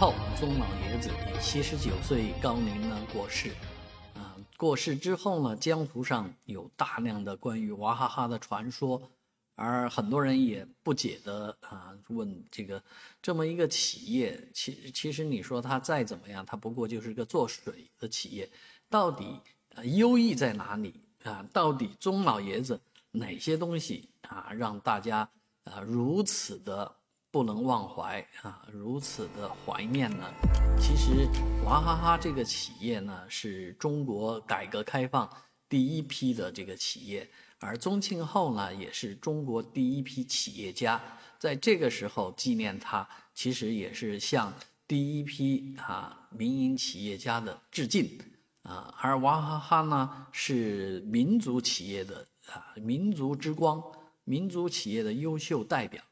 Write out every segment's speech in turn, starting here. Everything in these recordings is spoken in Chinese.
后，宗老爷子以七十九岁高龄呢过世。啊，过世之后呢，江湖上有大量的关于娃哈哈的传说，而很多人也不解的啊问这个这么一个企业，其其实你说它再怎么样，它不过就是个做水的企业，到底啊优异在哪里啊？到底宗老爷子哪些东西啊让大家啊如此的？不能忘怀啊！如此的怀念呢。其实，娃哈哈这个企业呢，是中国改革开放第一批的这个企业，而宗庆后呢，也是中国第一批企业家。在这个时候纪念他，其实也是向第一批啊民营企业家的致敬啊。而娃哈哈呢，是民族企业的啊民族之光，民族企业的优秀代表。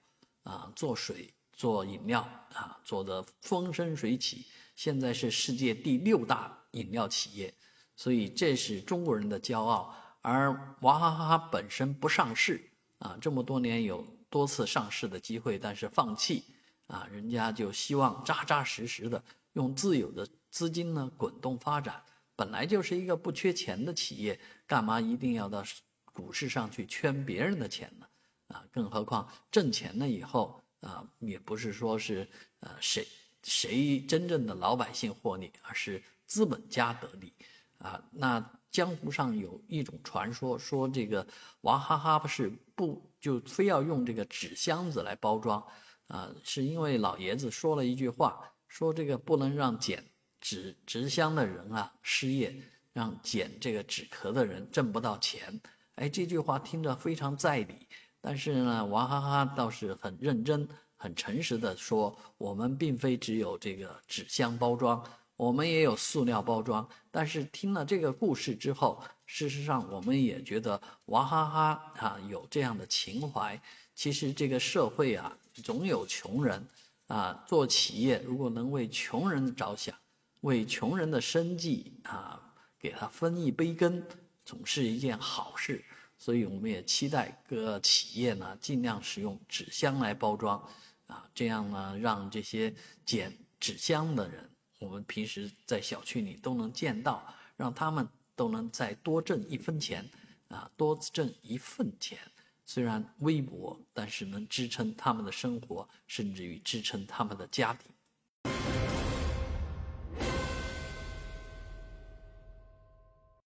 啊，做水做饮料啊，做的风生水起，现在是世界第六大饮料企业，所以这是中国人的骄傲。而娃哈哈本身不上市啊，这么多年有多次上市的机会，但是放弃啊，人家就希望扎扎实实的用自有的资金呢滚动发展，本来就是一个不缺钱的企业，干嘛一定要到股市上去圈别人的钱呢？啊，更何况挣钱了以后啊，也不是说是呃谁谁真正的老百姓获利，而是资本家得利啊。那江湖上有一种传说，说这个娃哈哈不是不就非要用这个纸箱子来包装啊，是因为老爷子说了一句话，说这个不能让捡纸纸箱的人啊失业，让捡这个纸壳的人挣不到钱。哎，这句话听着非常在理。但是呢，娃哈哈倒是很认真、很诚实的说，我们并非只有这个纸箱包装，我们也有塑料包装。但是听了这个故事之后，事实上我们也觉得娃哈哈啊有这样的情怀。其实这个社会啊，总有穷人啊，做企业如果能为穷人着想，为穷人的生计啊给他分一杯羹，总是一件好事。所以我们也期待各企业呢尽量使用纸箱来包装，啊，这样呢让这些捡纸箱的人，我们平时在小区里都能见到，让他们都能再多挣一分钱，啊，多挣一份钱，虽然微薄，但是能支撑他们的生活，甚至于支撑他们的家庭。